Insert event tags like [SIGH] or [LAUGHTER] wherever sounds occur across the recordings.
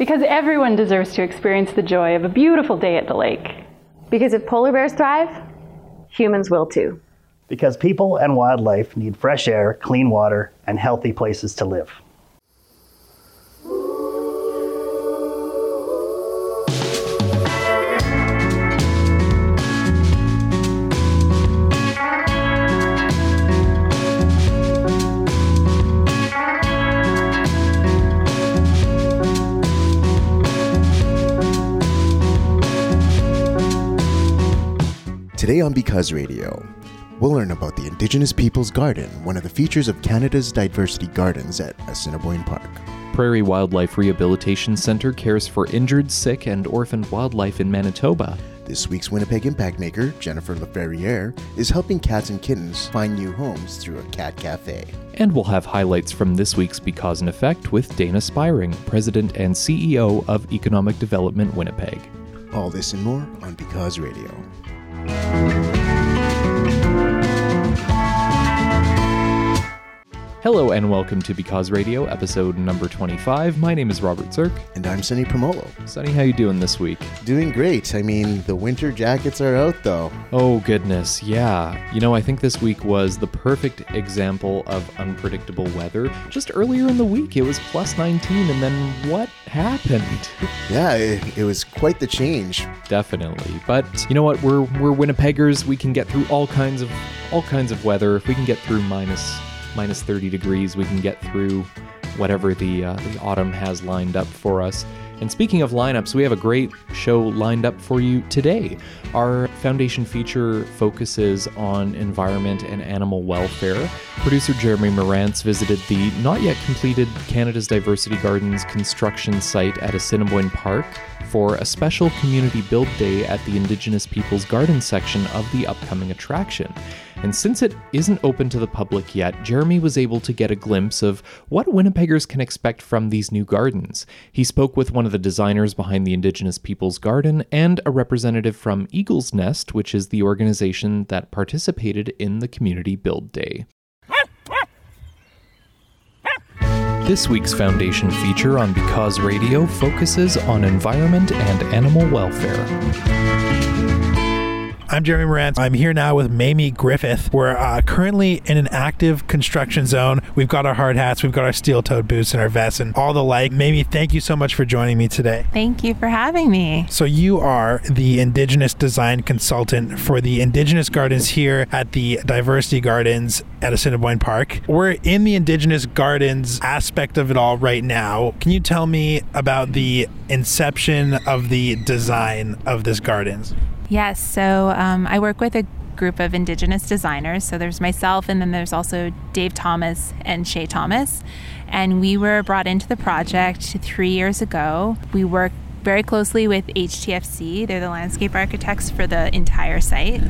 Because everyone deserves to experience the joy of a beautiful day at the lake. Because if polar bears thrive, humans will too. Because people and wildlife need fresh air, clean water, and healthy places to live. Today on Because Radio, we'll learn about the Indigenous Peoples Garden, one of the features of Canada's diversity gardens at Assiniboine Park. Prairie Wildlife Rehabilitation Center cares for injured, sick, and orphaned wildlife in Manitoba. This week's Winnipeg Impact Maker, Jennifer LaFerriere, is helping cats and kittens find new homes through a cat cafe. And we'll have highlights from this week's Because and Effect with Dayna Spiring, President and CEO of Economic Development Winnipeg. All this and more on Because Radio. Música Hello and welcome to Because Radio, episode number 25. My name is Robert Zirk. And I'm Sunny Promolo. Sunny, how you doing this week? Doing great. I mean, the winter jackets are out though. Oh goodness, yeah. You know, I think this week was the perfect example of unpredictable weather. Just earlier in the week, it was plus 19, and then what happened? [LAUGHS] Yeah, it, it was quite the change. Definitely. But you know what? We're we're Winnipeggers. We can get through all kinds of all kinds of weather. If we can get through minus minus 30 degrees, we can get through whatever the uh, the autumn has lined up for us. And speaking of lineups, we have a great show lined up for you today. Our foundation feature focuses on environment and animal welfare. Producer Jeremy Morantz visited the not yet completed Canada's Diversity Gardens construction site at Assiniboine Park for a special community build day at the Indigenous Peoples Garden section of the upcoming attraction. And since it isn't open to the public yet, Jeremy was able to get a glimpse of what Winnipeggers can expect from these new gardens. He spoke with one of the designers behind the Indigenous Peoples Garden and a representative from Eagle's Nest, which is the organization that participated in the Community Build Day. This week's Foundation feature on Because Radio focuses on environment and animal welfare. I'm Jeremy Morantz. I'm here now with Mamie Griffith. We're uh, currently in an active construction zone. We've got our hard hats, we've got our steel toed boots, and our vests, and all the like. Mamie, thank you so much for joining me today. Thank you for having me. So, you are the Indigenous design consultant for the Indigenous Gardens here at the Diversity Gardens at Assiniboine Park. We're in the Indigenous Gardens aspect of it all right now. Can you tell me about the inception of the design of this gardens? Yes, so um, I work with a group of Indigenous designers. So there's myself, and then there's also Dave Thomas and Shay Thomas. And we were brought into the project three years ago. We work very closely with HTFC. They're the landscape architects for the entire site.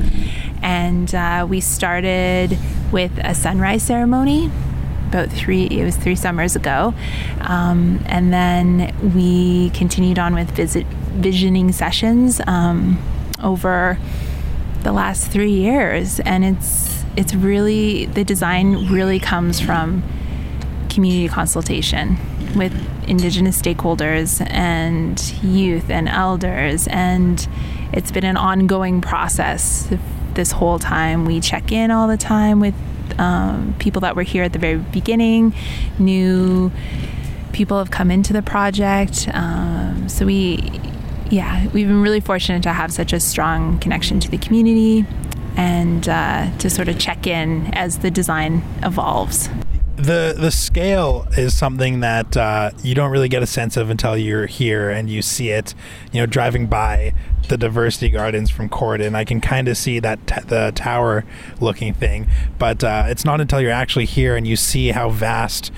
And uh, we started with a sunrise ceremony about three it was three summers ago um, and then we continued on with visit visioning sessions um, over the last three years. And it's it's really the design really comes from community consultation with indigenous stakeholders and youth and elders. And it's been an ongoing process this whole time. We check in all the time with um, people that were here at the very beginning. New people have come into the project. Um, so we yeah, we've been really fortunate to have such a strong connection to the community and uh, to sort of check in as the design evolves. The the scale is something that uh, you don't really get a sense of until you're here and you see it. You know, driving by the diversity gardens from Corydon, I can kind of see that t- the tower looking thing, but uh, it's not until you're actually here and you see how vast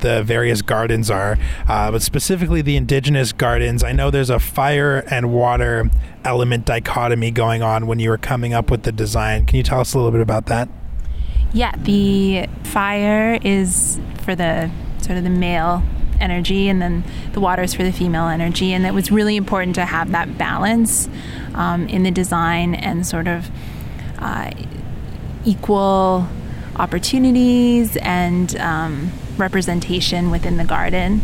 the various gardens are, uh, but specifically the indigenous gardens. I know there's a fire and water element dichotomy going on when you were coming up with the design. Can you tell us a little bit about that? Yeah, the fire is for the sort of the male energy, and then the water is for the female energy. And it was really important to have that balance um, in the design and sort of uh, equal opportunities and um, representation within the garden.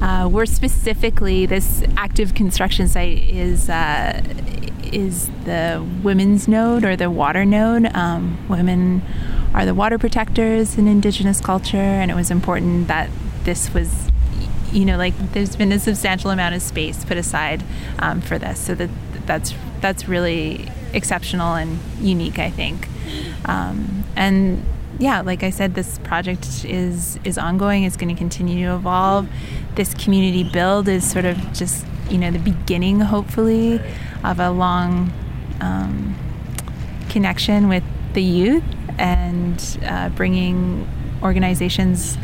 Uh, we're specifically this active construction site is uh, is the women's node or the water node. Um, women are the water protectors in Indigenous culture, and it was important that this was, you know, like there's been a substantial amount of space put aside um, for this, so that that's that's really exceptional and unique, I think. Um, and yeah, like I said, this project is is ongoing. It's going to continue to evolve. This community build is sort of just you know the beginning, hopefully, of a long um, connection with the youth and uh, bringing organizations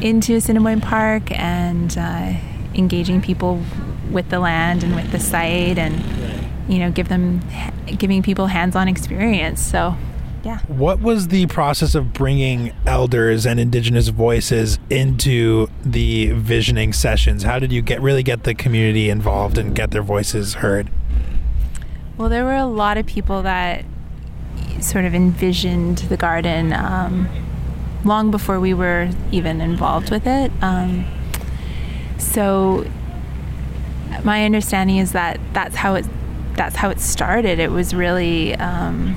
into Assiniboine Park and uh, engaging people with the land and with the site and you know give them giving people hands-on experience. So yeah. What was the process of bringing elders and indigenous voices into the visioning sessions? How did you get really get the community involved and get their voices heard? Well, there were a lot of people that sort of envisioned the garden um, long before we were even involved with it. Um, so my understanding is that that's how it that's how it started. It was really um,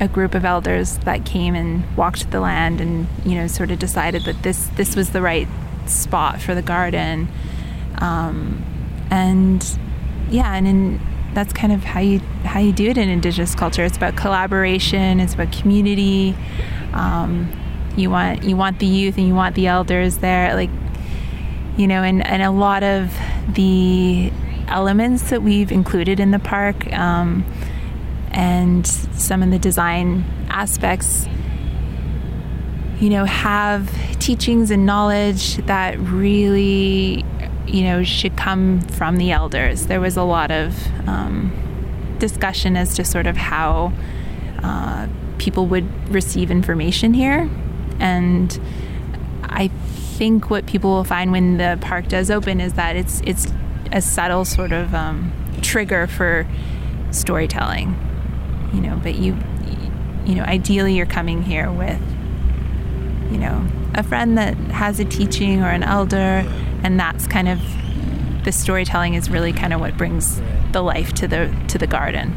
a group of elders that came and walked the land and you know sort of decided that this this was the right spot for the garden. Um, and yeah and in, that's kind of how you how you do it in indigenous culture. It's about collaboration it's about community. Um, you want you want the youth and you want the elders there like you know and, and a lot of the elements that we've included in the park um, and some of the design aspects you know have teachings and knowledge that really you know should come from the elders. There was a lot of um, discussion as to sort of how uh, people would receive information here. And i think what people will find when the park does open is that it's it's a subtle sort of um, trigger for storytelling you know, but you, you know, ideally you're coming here with, you know, a friend that has a teaching or an elder, and that's kind of the storytelling is really kind of what brings the life to the to the garden.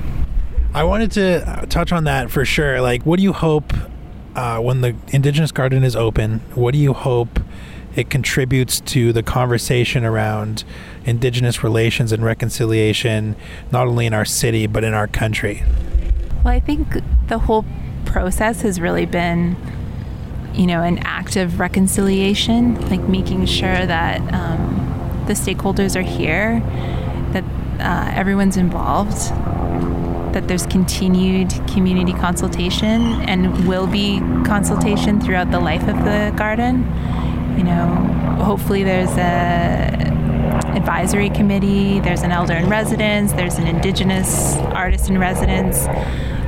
I wanted to touch on that for sure. Like, what do you hope uh, when the Indigenous Garden is open? What do you hope it contributes to the conversation around Indigenous relations and reconciliation, not only in our city but in our country? Well, I think the whole process has really been, you know, an act of reconciliation, like making sure that um, the stakeholders are here, that uh, everyone's involved, that there's continued community consultation and will be consultation throughout the life of the garden. You know, hopefully there's a advisory committee, there's an elder in residence, there's an indigenous artist in residence.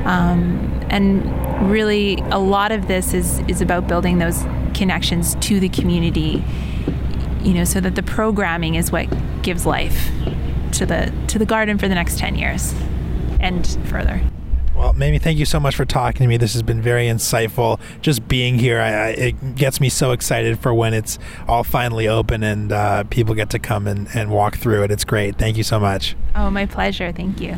Um, and really, a lot of this is, is about building those connections to the community, you know, so that the programming is what gives life to the to the garden for the next 10 years and further. Well, Mamie, thank you so much for talking to me. This has been very insightful. Just being here, I, I, it gets me so excited for when it's all finally open and uh, people get to come and, and walk through it. It's great. Thank you so much. Oh, my pleasure. Thank you.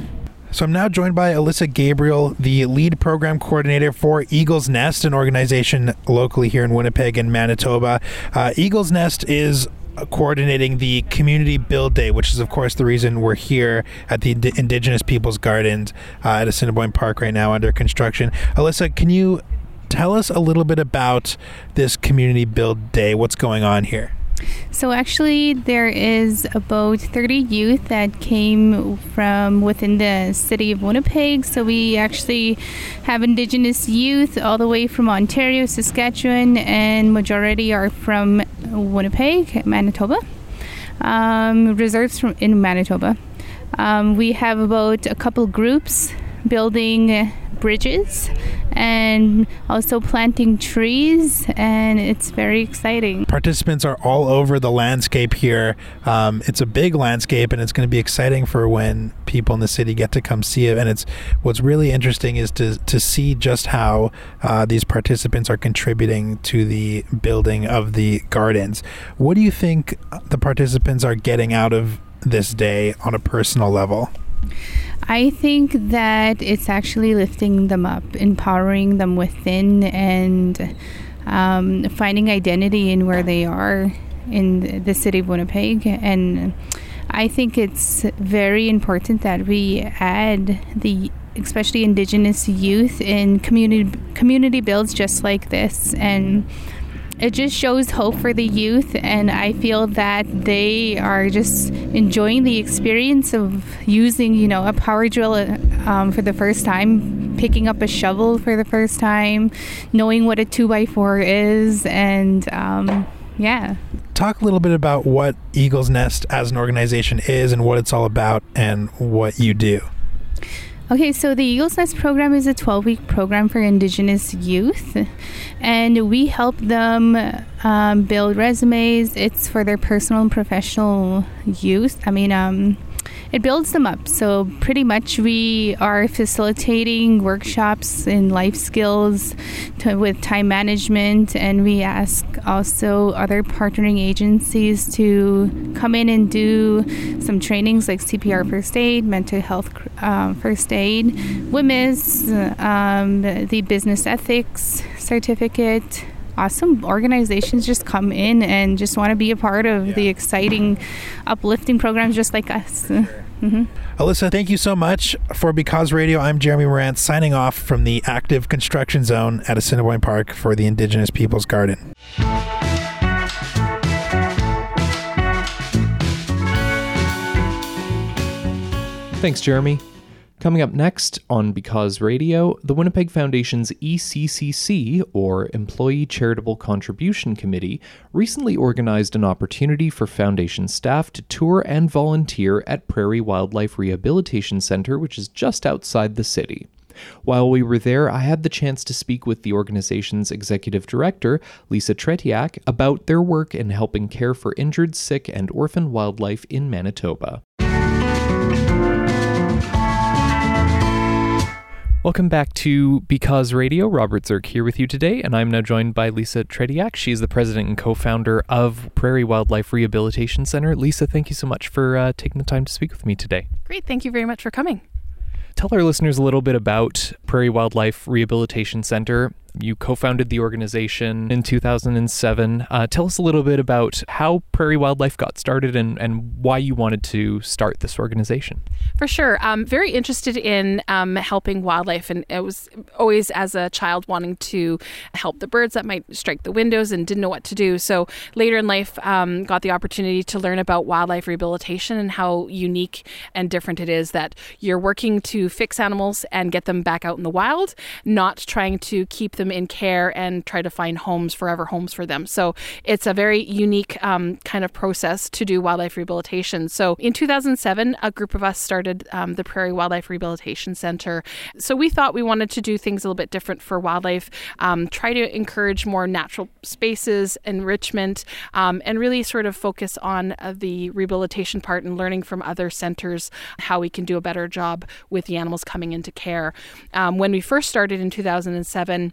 So I'm now joined by Alyssa Gabriel, the lead program coordinator for Eagle's Nest, an organization locally here in Winnipeg and Manitoba. Uh, Eagle's Nest is coordinating the Community Build Day, which is, of course, the reason we're here at the Indigenous Peoples Gardens uh, at Assiniboine Park right now under construction. Alyssa, can you tell us a little bit about this Community Build Day? What's going on here? So actually, there is about 30 youth that came from within the city of Winnipeg. So we actually have Indigenous youth all the way from Ontario, Saskatchewan, and majority are from Winnipeg, Manitoba. Um, reserves from in Manitoba. Um, we have about a couple groups building bridges and also planting trees, and it's very exciting. Participants are all over the landscape here. Um, it's a big landscape, and it's going to be exciting for when people in the city get to come see it. And it's what's really interesting is to to see just how uh, these participants are contributing to the building of the gardens. What do you think the participants are getting out of this day on a personal level? I think that it's actually lifting them up, empowering them within, and um, finding identity in where they are in the city of Winnipeg. And I think it's very important that we add the especially indigenous youth in community community builds just like this and it just shows hope for the youth and i feel that they are just enjoying the experience of using you know a power drill um, for the first time picking up a shovel for the first time knowing what a 2x4 is and um, yeah. Talk a little bit about what eagles nest as an organization is and what it's all about and what you do Okay, so the Eagles Nest program is a 12 week program for Indigenous youth, and we help them um, build resumes. It's for their personal and professional use. I mean, um, it builds them up. So, pretty much, we are facilitating workshops in life skills to, with time management, and we ask also other partnering agencies to come in and do some trainings like CPR first aid, mental health um, first aid, WHMIS, um, the business ethics certificate awesome organizations just come in and just want to be a part of yeah. the exciting, uplifting programs just like us. [LAUGHS] Mm-hmm. Alyssa, thank you so much for Because Radio. I'm Jeremy Morant signing off from the active construction zone at Assiniboine Park for the Indigenous Peoples Garden. Thanks, Jeremy. Coming up next on Because Radio, the Winnipeg Foundation's ECCC, or Employee Charitable Contribution Committee, recently organized an opportunity for Foundation staff to tour and volunteer at Prairie Wildlife Rehabilitation Center, which is just outside the city. While we were there, I had the chance to speak with the organization's executive director, Lisa Tretiak, about their work in helping care for injured, sick, and orphan wildlife in Manitoba. Welcome back to Because Radio. Robert Zirk here with you today, and I'm now joined by Lisa Tretiak. She's the president and co founder of Prairie Wildlife Rehabilitation Center. Lisa, thank you so much for uh, taking the time to speak with me today. Great. Thank you very much for coming. Tell our listeners a little bit about Prairie Wildlife Rehabilitation Center you co founded the organization in 2007. Uh, tell us a little bit about how Prairie Wildlife got started and, and why you wanted to start this organization. For sure. I'm very interested in um, helping wildlife, and it was always as a child wanting to help the birds that might strike the windows and didn't know what to do. So later in life, um, got the opportunity to learn about wildlife rehabilitation and how unique and different it is that you're working to fix animals and get them back out in the wild, not trying to keep them in care and try to find homes, forever homes for them. So it's a very unique um, kind of process to do wildlife rehabilitation. So in 2007, a group of us started um, the Prairie Wildlife Rehabilitation Center. So we thought we wanted to do things a little bit different for wildlife, um, try to encourage more natural spaces, enrichment, um, and really sort of focus on uh, the rehabilitation part and learning from other centers how we can do a better job with the animals coming into care. Um, when we first started in 2007,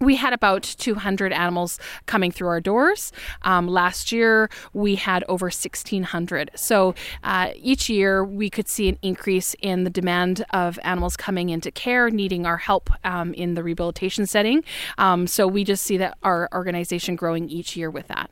we had about 200 animals coming through our doors. Um, last year, we had over 1,600. So uh, each year, we could see an increase in the demand of animals coming into care, needing our help um, in the rehabilitation setting. Um, so we just see that our organization growing each year with that.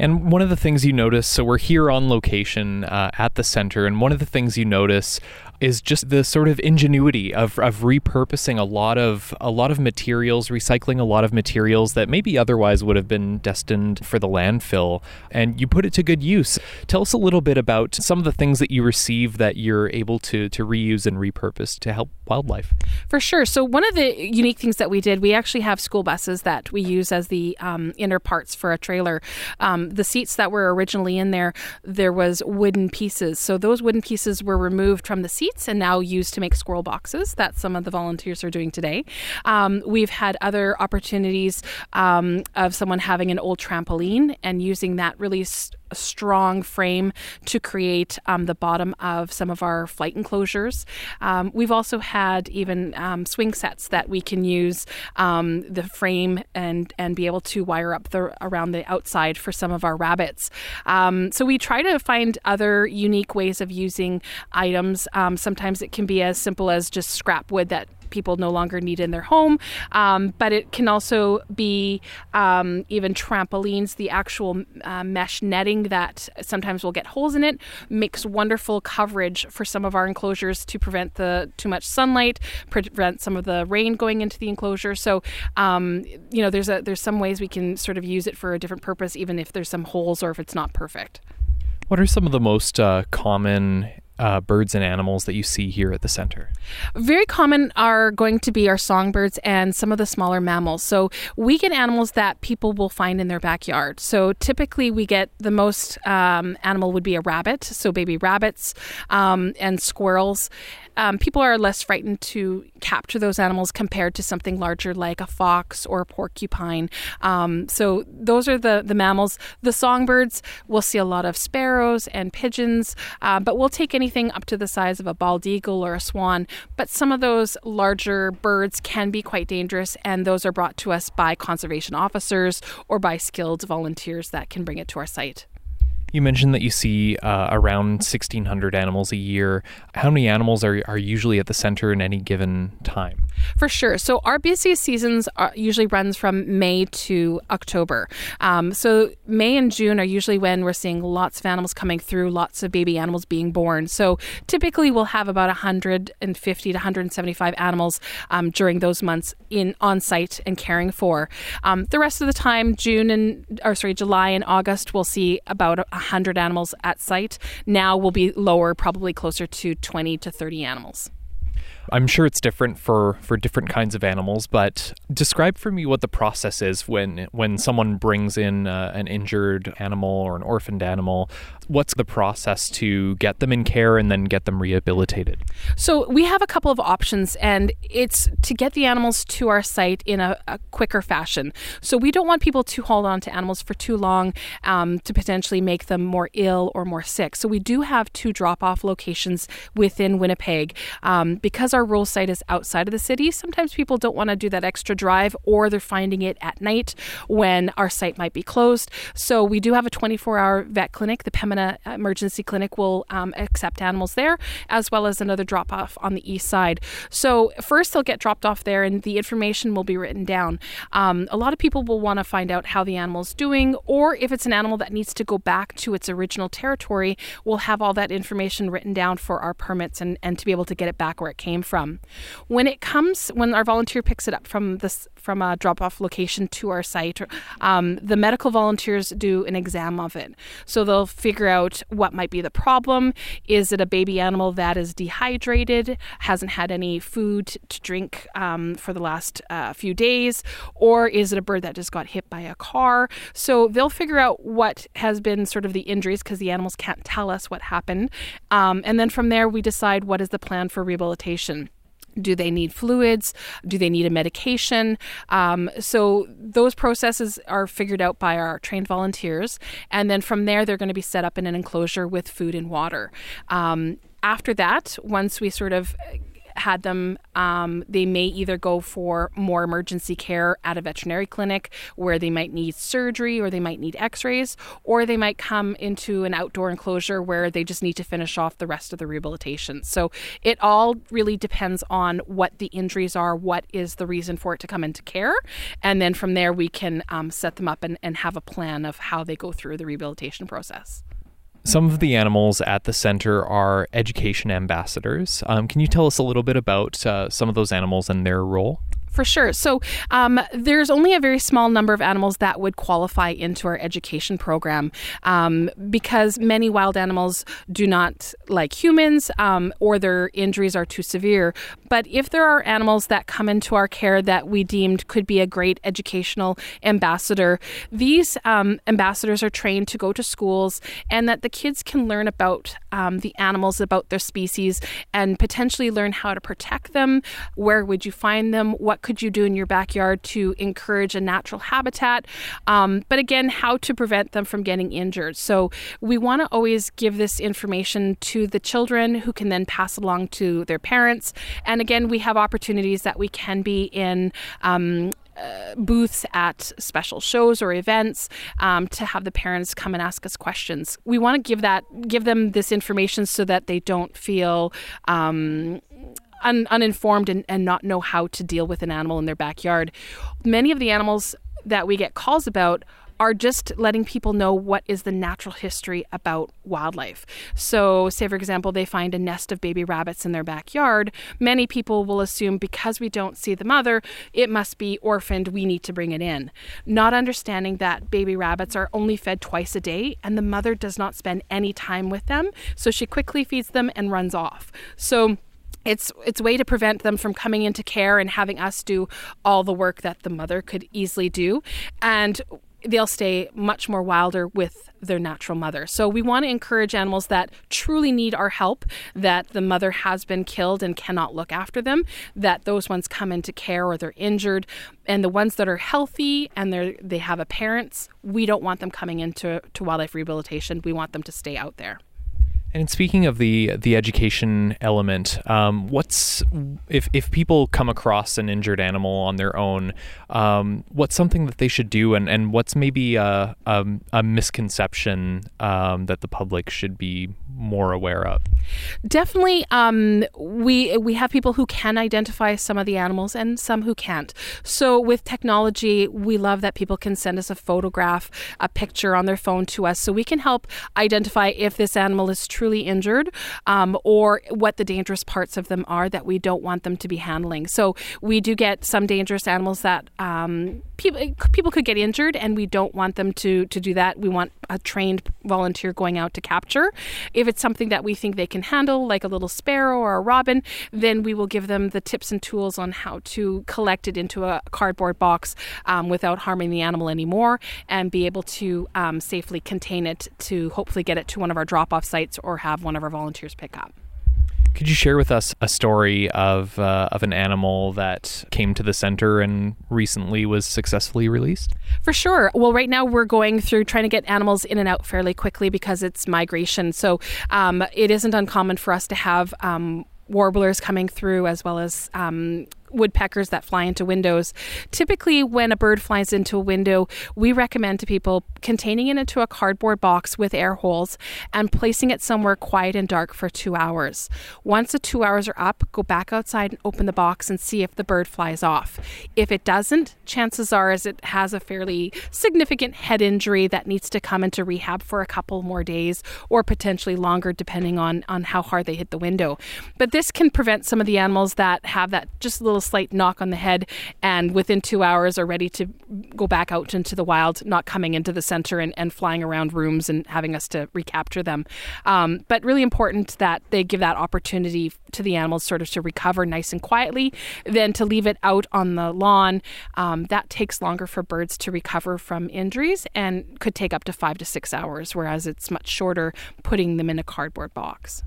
And one of the things you notice, so we're here on location uh, at the center, and one of the things you notice is just the sort of ingenuity of, of repurposing a lot of a lot of materials, recycling a lot of materials that maybe otherwise would have been destined for the landfill, and you put it to good use. Tell us a little bit about some of the things that you receive that you're able to to reuse and repurpose to help wildlife. For sure. So one of the unique things that we did, we actually have school buses that we use as the um, inner parts for a trailer. Um, the seats that were originally in there, there was wooden pieces. So those wooden pieces were removed from the seats and now used to make squirrel boxes. That some of the volunteers are doing today. Um, we've had other opportunities um, of someone having an old trampoline and using that really. Strong frame to create um, the bottom of some of our flight enclosures. Um, we've also had even um, swing sets that we can use um, the frame and and be able to wire up the around the outside for some of our rabbits. Um, so we try to find other unique ways of using items. Um, sometimes it can be as simple as just scrap wood that people no longer need in their home. Um, but it can also be um, even trampolines, the actual uh, mesh netting that sometimes will get holes in it, makes wonderful coverage for some of our enclosures to prevent the too much sunlight, prevent some of the rain going into the enclosure. So, um, you know, there's a there's some ways we can sort of use it for a different purpose, even if there's some holes or if it's not perfect. What are some of the most uh, common uh, birds and animals that you see here at the center? Very common are going to be our songbirds and some of the smaller mammals. So we get animals that people will find in their backyard. So typically we get the most um, animal would be a rabbit, so baby rabbits um, and squirrels um, people are less frightened to capture those animals compared to something larger like a fox or a porcupine. Um, so those are the the mammals. The songbirds, we'll see a lot of sparrows and pigeons, uh, but we'll take anything up to the size of a bald eagle or a swan. But some of those larger birds can be quite dangerous, and those are brought to us by conservation officers or by skilled volunteers that can bring it to our site. You mentioned that you see uh, around 1,600 animals a year. How many animals are, are usually at the center in any given time? For sure. So our busiest seasons are, usually runs from May to October. Um, so May and June are usually when we're seeing lots of animals coming through, lots of baby animals being born. So typically we'll have about 150 to 175 animals um, during those months in on site and caring for. Um, the rest of the time, June and or sorry, July and August, we'll see about 100 animals at site. Now we'll be lower, probably closer to 20 to 30 animals. I'm sure it's different for for different kinds of animals, but describe for me what the process is when when someone brings in uh, an injured animal or an orphaned animal what's the process to get them in care and then get them rehabilitated? So we have a couple of options, and it's to get the animals to our site in a, a quicker fashion. So we don't want people to hold on to animals for too long um, to potentially make them more ill or more sick. So we do have two drop-off locations within Winnipeg um, because our rural site is outside of the city. Sometimes people don't want to do that extra drive, or they're finding it at night when our site might be closed. So we do have a 24-hour vet clinic, the Emergency Clinic will um, accept animals there, as well as another drop off on the east side. So, first they'll get dropped off there, and the information will be written down. Um, a lot of people will want to find out how the animal's doing, or if it's an animal that needs to go back to its original territory, we'll have all that information written down for our permits and, and to be able to get it back where it came from. When it comes, when our volunteer picks it up from this from a drop off location to our site, um, the medical volunteers do an exam of it. So they'll figure out what might be the problem. Is it a baby animal that is dehydrated, hasn't had any food to drink um, for the last uh, few days, or is it a bird that just got hit by a car? So they'll figure out what has been sort of the injuries because the animals can't tell us what happened. Um, and then from there, we decide what is the plan for rehabilitation. Do they need fluids? Do they need a medication? Um, so those processes are figured out by our trained volunteers, and then from there they're going to be set up in an enclosure with food and water. Um, after that, once we sort of had them, um, they may either go for more emergency care at a veterinary clinic where they might need surgery or they might need x rays, or they might come into an outdoor enclosure where they just need to finish off the rest of the rehabilitation. So it all really depends on what the injuries are, what is the reason for it to come into care, and then from there we can um, set them up and, and have a plan of how they go through the rehabilitation process. Some of the animals at the center are education ambassadors. Um, can you tell us a little bit about uh, some of those animals and their role? For sure. So um, there's only a very small number of animals that would qualify into our education program um, because many wild animals do not like humans um, or their injuries are too severe. But if there are animals that come into our care that we deemed could be a great educational ambassador, these um, ambassadors are trained to go to schools and that the kids can learn about um, the animals, about their species, and potentially learn how to protect them. Where would you find them? What could you do in your backyard to encourage a natural habitat? Um, but again, how to prevent them from getting injured. So we want to always give this information to the children who can then pass along to their parents. And again, we have opportunities that we can be in. Um, uh, booths at special shows or events um, to have the parents come and ask us questions. We want to give that give them this information so that they don't feel um, un- uninformed and, and not know how to deal with an animal in their backyard. Many of the animals that we get calls about are just letting people know what is the natural history about wildlife. So, say for example, they find a nest of baby rabbits in their backyard. Many people will assume because we don't see the mother, it must be orphaned, we need to bring it in. Not understanding that baby rabbits are only fed twice a day and the mother does not spend any time with them. So, she quickly feeds them and runs off. So, it's it's way to prevent them from coming into care and having us do all the work that the mother could easily do and they'll stay much more wilder with their natural mother. So we want to encourage animals that truly need our help, that the mother has been killed and cannot look after them, that those ones come into care or they're injured, and the ones that are healthy and they they have a parents, we don't want them coming into to wildlife rehabilitation. We want them to stay out there. And speaking of the the education element, um, what's if if people come across an injured animal on their own, um, what's something that they should do, and, and what's maybe a a, a misconception um, that the public should be more aware of? Definitely, um, we we have people who can identify some of the animals and some who can't. So with technology, we love that people can send us a photograph, a picture on their phone to us, so we can help identify if this animal is truly injured um, or what the dangerous parts of them are that we don't want them to be handling. So we do get some dangerous animals that um, people people could get injured, and we don't want them to to do that. We want a trained volunteer going out to capture. If it's something that we think they can handle, like a little sparrow or a robin, then we will give them the tips and tools on how to collect it into a cardboard box um, without harming the animal anymore, and be able to um, safely contain it to hopefully get it to one of our drop off sites or have one of our volunteers pick up. Could you share with us a story of uh, of an animal that came to the center and recently was successfully released? For sure. Well, right now we're going through trying to get animals in and out fairly quickly because it's migration. So um, it isn't uncommon for us to have. Um, warblers coming through as well as um, woodpeckers that fly into windows. Typically, when a bird flies into a window, we recommend to people containing it into a cardboard box with air holes and placing it somewhere quiet and dark for two hours. Once the two hours are up, go back outside and open the box and see if the bird flies off. If it doesn't, chances are is it has a fairly significant head injury that needs to come into rehab for a couple more days or potentially longer depending on on how hard they hit the window. But this can prevent some of the animals that have that just a little slight knock on the head and within 2 hours are ready to go back out into the wild, not coming into the center and, and flying around rooms and having us to recapture them. Um, but really important that they give that opportunity to the animals sort of to recover nice and quietly, then to leave it out on the lawn. Um, that takes longer for birds to recover from injuries and could take up to five to six hours, whereas it's much shorter putting them in a cardboard box.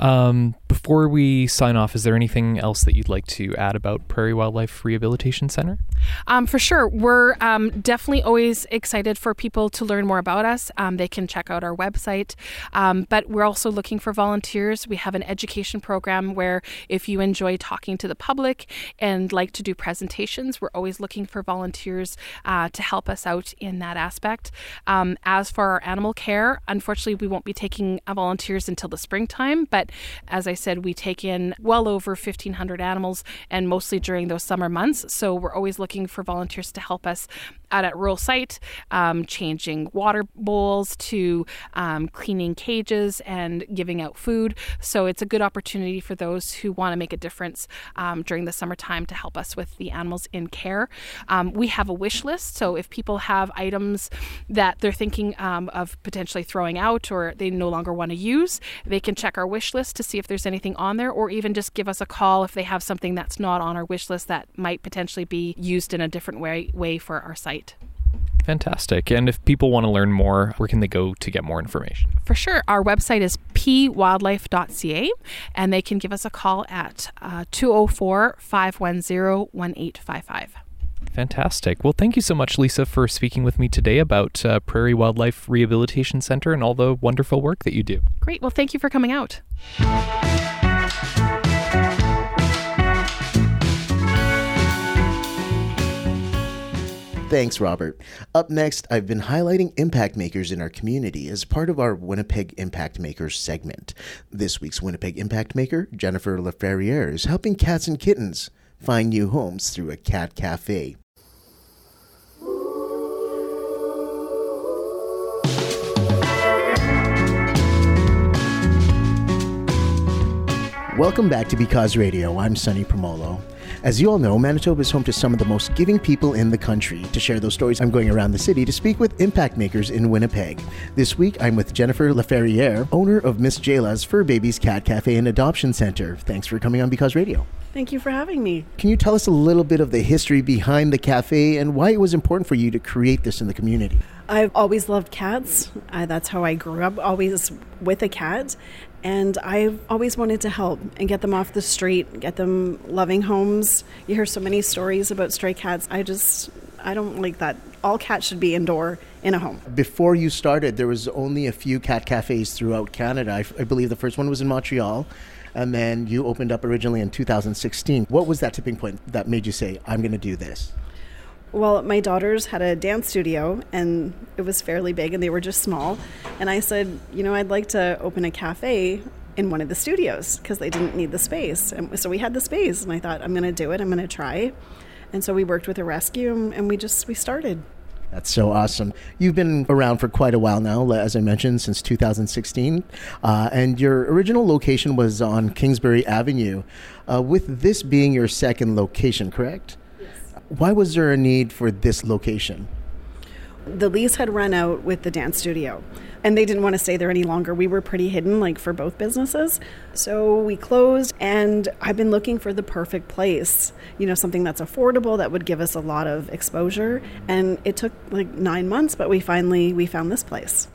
Um, before we sign off, is there anything else that you'd like to add about Prairie Wildlife Rehabilitation Center? Um, for sure. We're um, definitely always excited for people to learn more about us. Um, they can check out our website. Um, but we're also looking for volunteers. We have an education program where if you enjoy talking to the public and like to do presentations, we're always looking for volunteers uh, to help us out in that aspect. Um, as for our animal care, unfortunately, we won't be taking uh, volunteers until the springtime. But as I said, we take in well over 1,500 animals and mostly during those summer months. So we're always looking for volunteers to help us out at rural site, um, changing water bowls to um, cleaning cages and giving out food. So it's a good opportunity for those who want to make a difference um, during the summertime to help us with the animals in care. Um, we have a wish list, so if people have items that they're thinking um, of potentially throwing out or they no longer want to use, they can check our wish list to see if there's anything on there, or even just give us a call if they have something that's not on our wish list that might potentially be used in a different way, way for our site. Fantastic. And if people want to learn more, where can they go to get more information? For sure. Our website is pwildlife.ca and they can give us a call at uh, 204 510 1855. Fantastic. Well, thank you so much, Lisa, for speaking with me today about uh, Prairie Wildlife Rehabilitation Center and all the wonderful work that you do. Great. Well, thank you for coming out. Thanks, Robert. Up next, I've been highlighting impact makers in our community as part of our Winnipeg Impact Makers segment. This week's Winnipeg Impact Maker, Jennifer Laferriere, is helping cats and kittens find new homes through a cat cafe. Welcome back to Because Radio. I'm Sunny Promolo. As you all know, Manitoba is home to some of the most giving people in the country. To share those stories, I'm going around the city to speak with impact makers in Winnipeg. This week, I'm with Jennifer Laferriere, owner of Miss Jayla's Fur Babies Cat Cafe and Adoption Center. Thanks for coming on Because Radio. Thank you for having me. Can you tell us a little bit of the history behind the cafe and why it was important for you to create this in the community? I've always loved cats. Uh, that's how I grew up, always with a cat. And I've always wanted to help and get them off the street, get them loving homes. You hear so many stories about stray cats. I just, I don't like that. All cats should be indoor in a home. Before you started, there was only a few cat cafes throughout Canada. I, believe the first one was in Montreal and then you opened up originally in 2016. What was that tipping point that made you say, I'm going to do this? Well, my daughters had a dance studio and it was fairly big and they were just small. And I said, you know, I'd like to open a cafe in one of the studios because they didn't need the space. And so we had the space and I thought, I'm going to do it. I'm going to try. And so we worked with a rescue and we just, we started. That's so awesome. You've been around for quite a while now, as I mentioned, since 2016. Uh, and your original location was on Kingsbury Avenue, uh, with this being your second location, correct? Why was there a need for this location? The lease had run out with the dance studio and they didn't want to stay there any longer. We were pretty hidden, like for both businesses. So we closed, and I've been looking for the perfect place, you know, something that's affordable that would give us a lot of exposure. And it took like nine months, but we finally we found this place.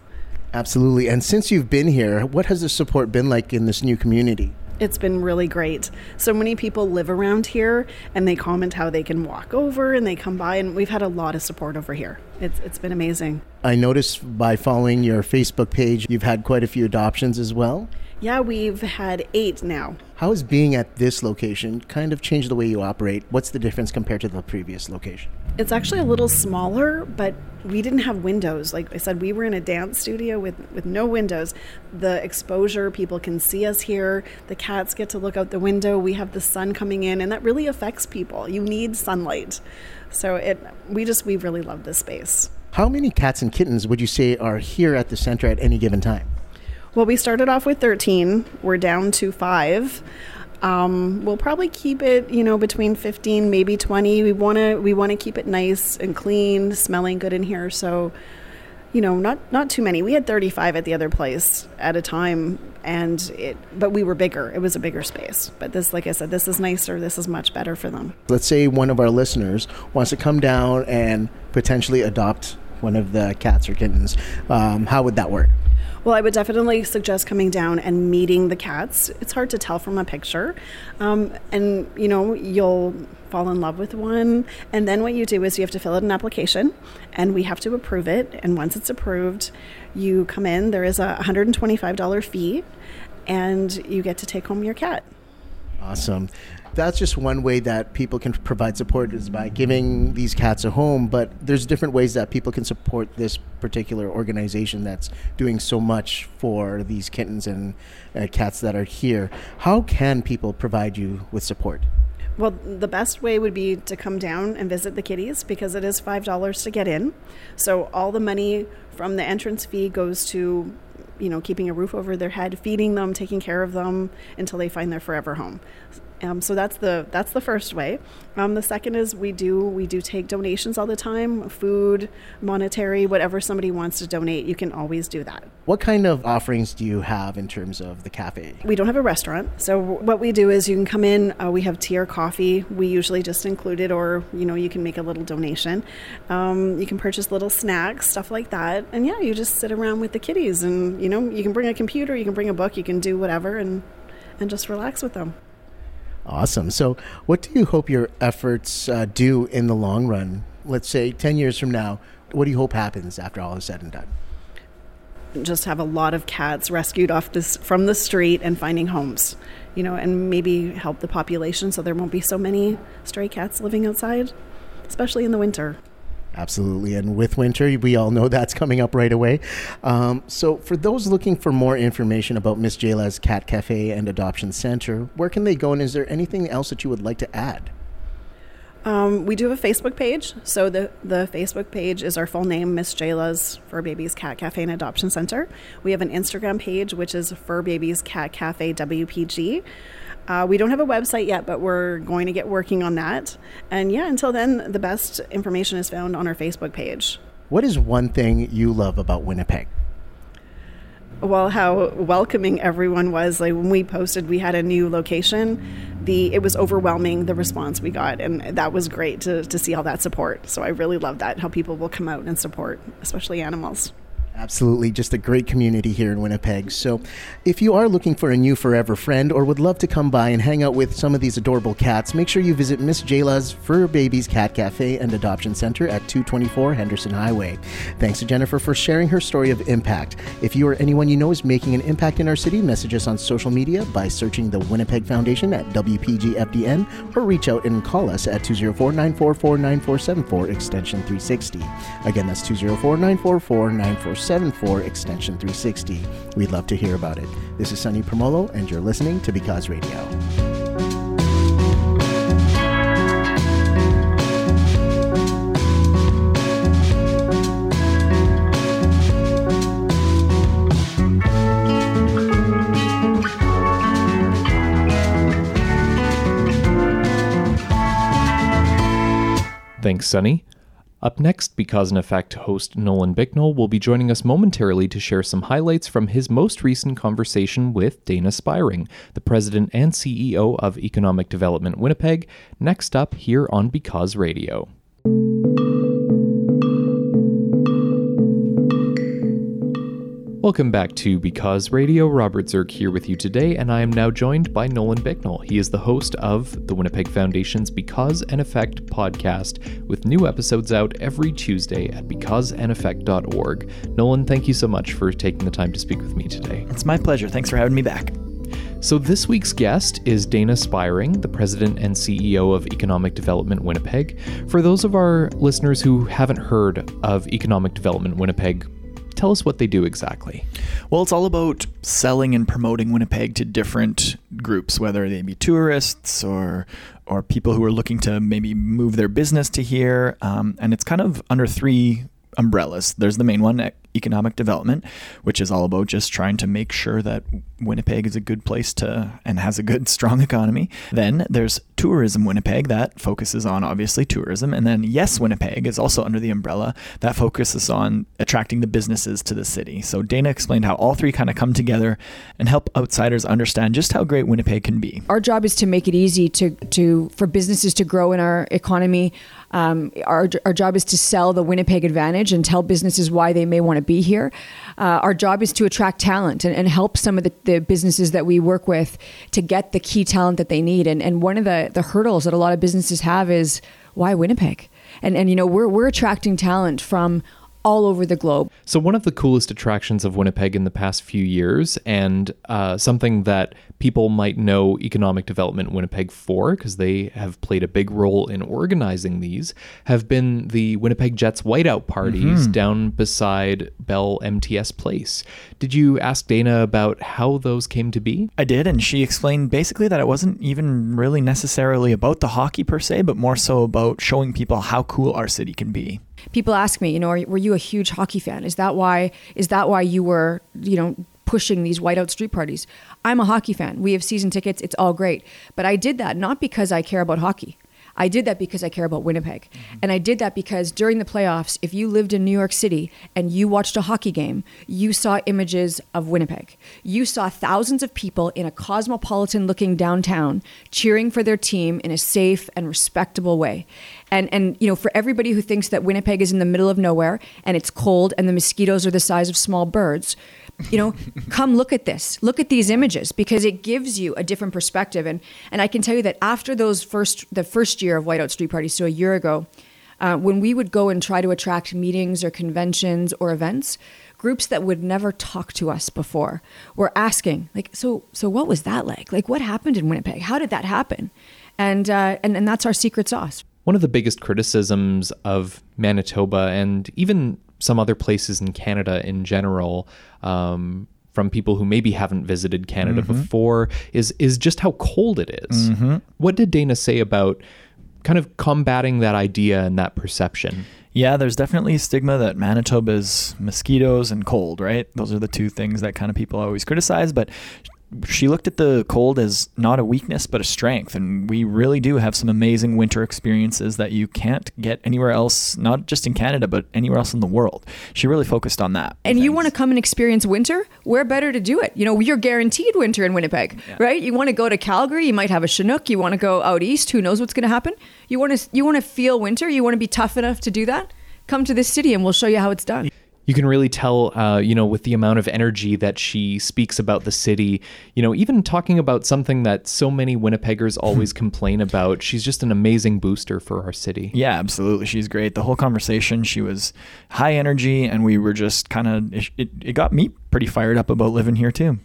Absolutely. And since you've been here, what has the support been like in this new community? It's been really great. So many people live around here and they comment how they can walk over and they come by, and we've had a lot of support over here. It's, it's been amazing. I noticed by following your Facebook page, you've had quite a few adoptions as well. Yeah, we've had eight now. How has being at this location kind of changed the way you operate? What's the difference compared to the previous location? It's actually a little smaller, but we didn't have windows. Like I said, we were in a dance studio with, with no windows. The exposure, people can see us here. The cats get to look out the window. We have the sun coming in, and that really affects people. You need sunlight. So it we just we really love this space. How many cats and kittens would you say are here at the center at any given time? Well, we started off with 13. We're down to five. Um, we'll probably keep it, you know, between 15, maybe 20. We want to we want to keep it nice and clean, smelling good in here. So, you know, not not too many. We had 35 at the other place at a time, and it. But we were bigger. It was a bigger space. But this, like I said, this is nicer. This is much better for them. Let's say one of our listeners wants to come down and potentially adopt one of the cats or kittens. Um, how would that work? Well, I would definitely suggest coming down and meeting the cats. It's hard to tell from a picture. Um, and, you know, you'll fall in love with one. And then what you do is you have to fill out an application and we have to approve it. And once it's approved, you come in. There is a $125 fee and you get to take home your cat. Awesome that's just one way that people can provide support is by giving these cats a home but there's different ways that people can support this particular organization that's doing so much for these kittens and uh, cats that are here how can people provide you with support Well, the best way would be to come down and visit the kitties because it is $5 to get in. So all the money from the entrance fee goes to you know, keeping a roof over their head, feeding them, taking care of them until they find their forever home. Um, so that's the that's the first way. Um, the second is we do we do take donations all the time, food, monetary, whatever somebody wants to donate, you can always do that. What kind of offerings do you have in terms of the cafe? We don't have a restaurant, so what we do is you can come in. Uh, we have tea or coffee. We usually just include it, or you know you can make a little donation. Um, you can purchase little snacks, stuff like that, and yeah, you just sit around with the kitties, and you know you can bring a computer, you can bring a book, you can do whatever, and and just relax with them. Awesome. So, what do you hope your efforts uh, do in the long run? Let's say 10 years from now, what do you hope happens after all is said and done? Just have a lot of cats rescued off this from the street and finding homes, you know, and maybe help the population so there won't be so many stray cats living outside, especially in the winter. Absolutely. And with winter, we all know [LAUGHS] that's coming up right away. Um, so, for those looking for more information about Miss Jayla's Cat Cafe and Adoption Center, where can they go? And is there anything else that you would like to add? Um, we do have a Facebook page. So the, the Facebook page is our full name, Miss Jayla's Fur Babies Cat Cafe and Adoption Center. We have an Instagram page, which is Fur Babies Cat Cafe WPG. Uh, we don't have a website yet, but we're going to get working on that. And yeah, until then, the best information is found on our Facebook page. What is one thing you love about Winnipeg? Well, how welcoming everyone was. Like when we posted, we had a new location. The it was overwhelming the response we got, and that was great to to see all that support. So I really love that how people will come out and support, especially animals. Absolutely, just a great community here in Winnipeg. So, if you are looking for a new forever friend or would love to come by and hang out with some of these adorable cats, make sure you visit Miss Jayla's Fur Babies Cat Cafe and Adoption Center at 224 Henderson Highway. Thanks to Jennifer for sharing her story of impact. If you or anyone you know is making an impact in our city, message us on social media by searching the Winnipeg Foundation at WPGFDN or reach out and call us at 204 944 9474 extension 360. Again, that's 204 944 9474. 74 extension 360. We'd love to hear about it. This is Sunny Promolo, and you're listening to Because Radio. Thanks, Sunny. Up next, Because and Effect host Nolan Bicknell will be joining us momentarily to share some highlights from his most recent conversation with Dayna Spiring, the president and CEO of Economic Development Winnipeg, next up here on Because Radio. Welcome back to Because Radio. Robert Zirk here with you today, and I am now joined by Nolan Bicknell. He is the host of the Winnipeg Foundation's Because and Effect podcast, with new episodes out every Tuesday at becauseandeffect.org. Nolan, thank you so much for taking the time to speak with me today. It's my pleasure. Thanks for having me back. So, this week's guest is Dayna Spiring, the president and CEO of Economic Development Winnipeg. For those of our listeners who haven't heard of Economic Development Winnipeg, tell us what they do exactly. Well, it's all about selling and promoting Winnipeg to different groups, whether they be tourists or or people who are looking to maybe move their business to here. Um, and it's kind of under three umbrellas. There's the main one, economic development, which is all about just trying to make sure that Winnipeg is a good place to and has a good, [LAUGHS] strong economy. Then there's Tourism Winnipeg that focuses on obviously tourism. And then Yes Winnipeg is also under the umbrella that focuses on attracting the businesses to the city. So Dayna explained how all three kind of come together and help outsiders understand just how great Winnipeg can be. Our job is to make it easy to, to for businesses to grow in our economy. Um, our, our job is to sell the Winnipeg advantage and tell businesses why they may want to be here. Uh, our job is to attract talent and, and help some of the, the businesses that we work with to get the key talent that they need. And, and one of the, the hurdles that a lot of businesses have is why Winnipeg? And, and you know, we're, we're attracting talent from all over the globe. So, one of the coolest attractions of Winnipeg in the past few years, and uh, something that people might know Economic Development Winnipeg for, because they have played a big role in organizing these, have been the Winnipeg Jets whiteout parties Mhm. down beside Bell MTS Place. Did you ask Dayna about how those came to be? I did, and she explained basically that it wasn't even really necessarily about the hockey per se, but more so about showing people how cool our city can be. People ask me, you know, are, were you a huge hockey fan? Is that why? Is that why you were, you know, pushing these whiteout street parties? I'm a hockey fan. We have season tickets. It's all great, but I did that not because I care about hockey. I did that because I care about Winnipeg. Mm-hmm. And I did that because during the playoffs, if you lived in New York City and you watched a hockey game, you saw images of Winnipeg. You saw thousands of people in a cosmopolitan looking downtown cheering for their team in a safe and respectable way. And and you know, for everybody who thinks that Winnipeg is in the middle of nowhere and it's cold and the mosquitoes are the size of small birds, you know [LAUGHS] come look at this. Look at these images because it gives you a different perspective. And and i can tell you that after those first the first year of whiteout street parties so a year ago uh, when we would go and try to attract meetings or conventions or events groups that would never talk to us before were asking like so so what was that like? Like what happened in winnipeg? How did that happen? And uh, and, and that's our secret sauce One of the biggest criticisms of Manitoba and even some other places in Canada in general, um, from people who maybe haven't visited Canada Mhm. before, is is just how cold it is. Mhm. What did Dayna say about kind of combating that idea and that perception? Yeah, there's definitely a stigma that Manitoba is mosquitoes and cold, right? Those are the two things that kind of people always criticize. But she looked at the cold as not a weakness, but a strength. And we really do have some amazing winter experiences that you can't get anywhere else, not just in Canada, but anywhere else in the world. She really focused on that. and you want to come and experience winter, where better to do it? You know, you're guaranteed winter in Winnipeg, right? You want to go to Calgary, you might have a Chinook. You want to go out east, who knows what's going to happen? You want to you want to feel winter. You want to be tough enough to do that. Come to this city, and we'll show you how it's done. You can really tell, uh, you know, with the amount of energy that she speaks about the city, you know, even talking about something that so many Winnipeggers always complain about. She's just an amazing booster for our city. Yeah, absolutely. She's great. The whole conversation, she was high energy, and we were just kind of, it, it got me pretty fired up about living here too.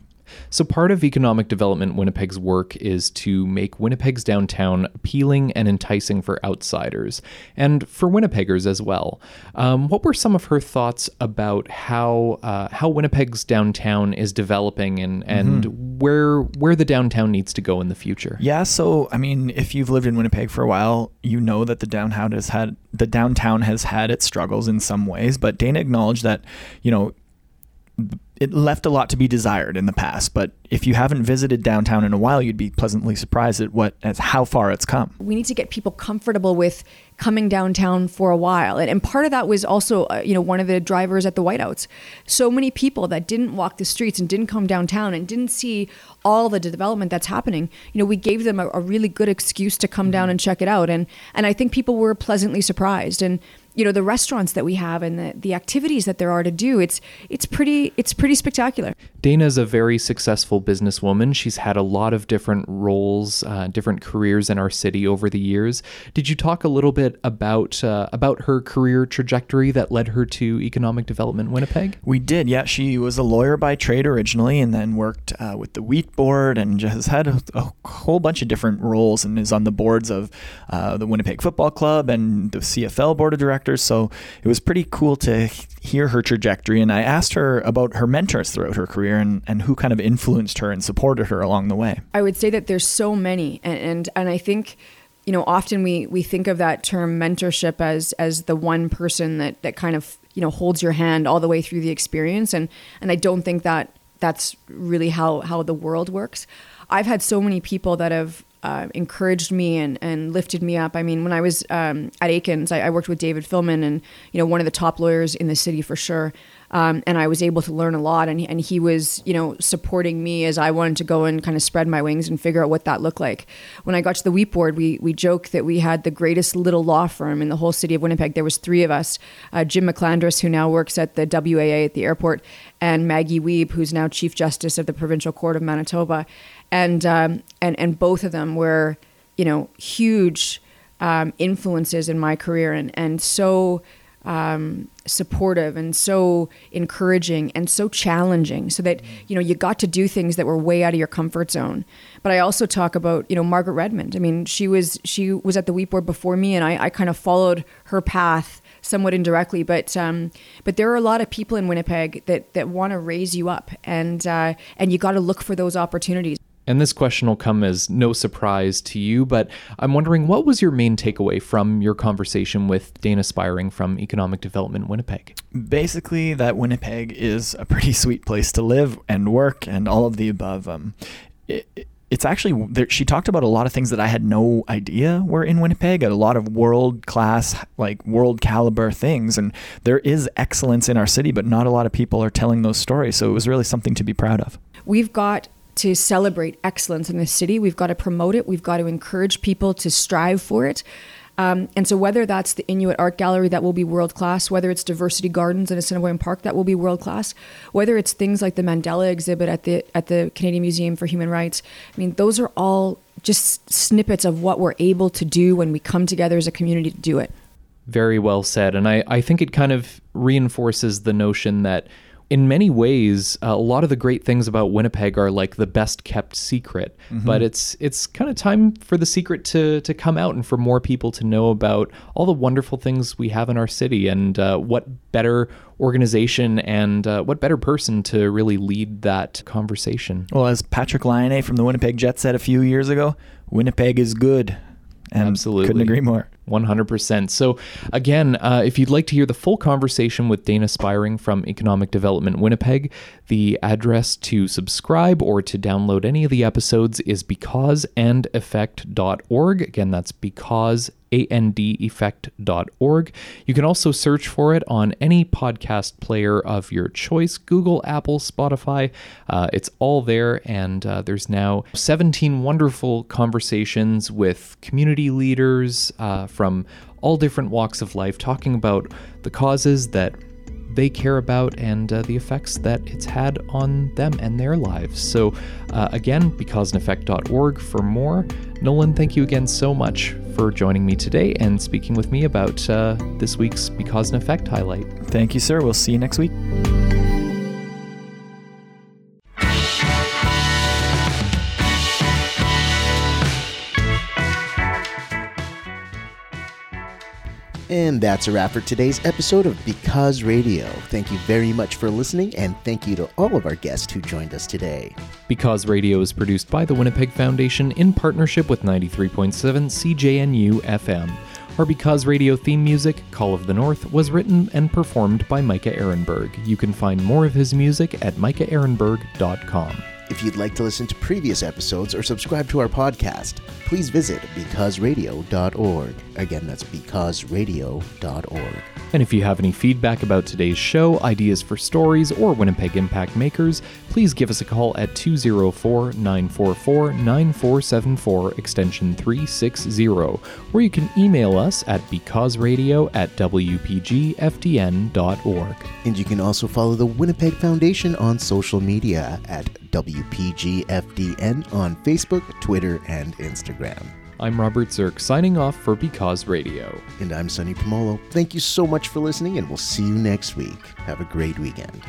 So, part of economic development Winnipeg's work is to make Winnipeg's downtown appealing and enticing for outsiders and for Winnipeggers as well. Um, what were some of her thoughts about how uh, how Winnipeg's downtown is developing and and where where the downtown needs to go in the future? Yeah, so I mean, if you've lived in Winnipeg for a while, you know that the downtown has had the downtown has had its struggles in some ways, but Dayna acknowledged that, you know, it left a lot to be desired in the past. But if you haven't visited downtown in a while, you'd be pleasantly surprised at what at how far it's come. we need to get people comfortable with coming downtown for a while and, and part of that was also uh, you know one of the drivers at the whiteouts so many people that didn't walk the streets and didn't come downtown and didn't see all the development that's happening you know we gave them a, a really good excuse to come down and check it out and and i think people were pleasantly surprised and you know the restaurants that we have and the, the activities that there are to do it's it's pretty it's pretty spectacular Dayna's a very successful businesswoman. She's had a lot of different roles, uh, different careers in our city over the years. Did you talk a little bit about uh, about her career trajectory that led her to Economic Development Winnipeg? We did, yeah. She was a lawyer by trade originally, and then worked uh, with the Wheat Board, and has had a, a whole bunch of different roles, and is on the boards of uh, the Winnipeg Football Club and the CFL Board of Directors. So it was pretty cool to hear her trajectory. And I asked her about her mentors throughout her career and, and who kind of influenced her and supported her along the way. I would say that there's so many, and and, and I think, you know, often we we think of that term mentorship as as the one person that that kind of you know holds your hand all the way through the experience, and and I don't think that that's really how how the world works. I've had so many people that have uh, encouraged me and, and lifted me up. I mean, when I was um, at Aikins, I, I worked with David Filmon and, you know, one of the top lawyers in the city for sure. Um, and I was able to learn a lot. And, and he was, you know, supporting me as I wanted to go and kind of spread my wings and figure out what that looked like. When I got to the Wheat Board, we, we joke that we had the greatest little law firm in the whole city of Winnipeg. There was three of us, uh, Jim McClandress, who now works at the WAA at the airport, and Maggie Wiebe, who's now Chief Justice of the Provincial Court of Manitoba. And, um, and, and both of them were, you know, huge um, influences in my career and, and so um, supportive and so encouraging and so challenging so that you know you got to do things that were way out of your comfort zone. But i also talk about you know margaret redmond. I mean she was she was at the wheat board before me and i, I kind of followed her path somewhat indirectly. But um, but there are a lot of people in winnipeg that that want to raise you up and uh, and you got to look for those opportunities And this question will come as no surprise to you, but I'm wondering what was your main takeaway from your conversation with Dayna Spiring from Economic Development Winnipeg? Basically, that Winnipeg is a pretty sweet place to live and work and all of the above. Um, it, it- it's actually, there, she talked about a lot of things that I had no idea were in Winnipeg, a lot of world class, like world caliber things. And there is excellence in our city, but not a lot of people are telling those stories. So it was really something to be proud of. we've got to celebrate excellence in this city. We've got to promote it. We've got to encourage people to strive for it. Um, and so, whether that's the Inuit Art Gallery that will be world class, whether it's Diversity Gardens in Assiniboine Park that will be world class, whether it's things like the Mandela exhibit at the at the Canadian Museum for Human Rights, I mean, those are all just snippets of what we're able to do when we come together as a community to do it. Very well said. And I, I think it kind of reinforces the notion that in many ways, uh, a lot of the great things about Winnipeg are like the best kept secret. Mhm. But it's it's kind of time for the secret to to come out and for more people to know about all the wonderful things we have in our city and uh, what better organization and uh, what better person to really lead that conversation. Well, as Patrik Laine from the Winnipeg Jets said a few years ago, Winnipeg is good. And Absolutely. Couldn't agree more. 100%. So, again, uh, if you'd like to hear the full conversation with Dayna Spiring from Economic Development Winnipeg, the address to subscribe or to download any of the episodes is becauseandeffect.org. Again, that's because andeffect.org. You can also search for it on any podcast player of your choice Google, Apple, Spotify. Uh, it's all there, and uh, there's now 17 wonderful conversations with community leaders uh, from all different walks of life talking about the causes that they care about and uh, the effects that it's had on them and their lives. So, uh, again, becauseandeffect.org for more. Nolan, thank you again so much for joining me today and speaking with me about uh, this week's Because and Effect highlight. Thank you, sir. We'll see you next week. And that's a wrap for today's episode of Because Radio. Thank you very much for listening, and thank you to all of our guests who joined us today. Because Radio is produced by the Winnipeg Foundation in partnership with 93.7 CJNU FM. Our Because Radio theme music, Call of the North, was written and performed by Micah Ehrenberg. You can find more of his music at micahehrenberg.com. If you'd like to listen to previous episodes or subscribe to our podcast, please visit becauseradio.org. Again, that's becauseradio.org. And if you have any feedback about today's show, ideas for stories, or Winnipeg Impact Makers, please give us a call at 204 944 9474, extension 360, or you can email us at becauseradio at wpgfdn.org. And you can also follow the Winnipeg Foundation on social media at WPGFDN on Facebook, Twitter, and Instagram. I'm Robert Zirk, signing off for Because Radio. And I'm Sonny Pomolo. Thank you so much for listening, and we'll see you next week. Have a great weekend.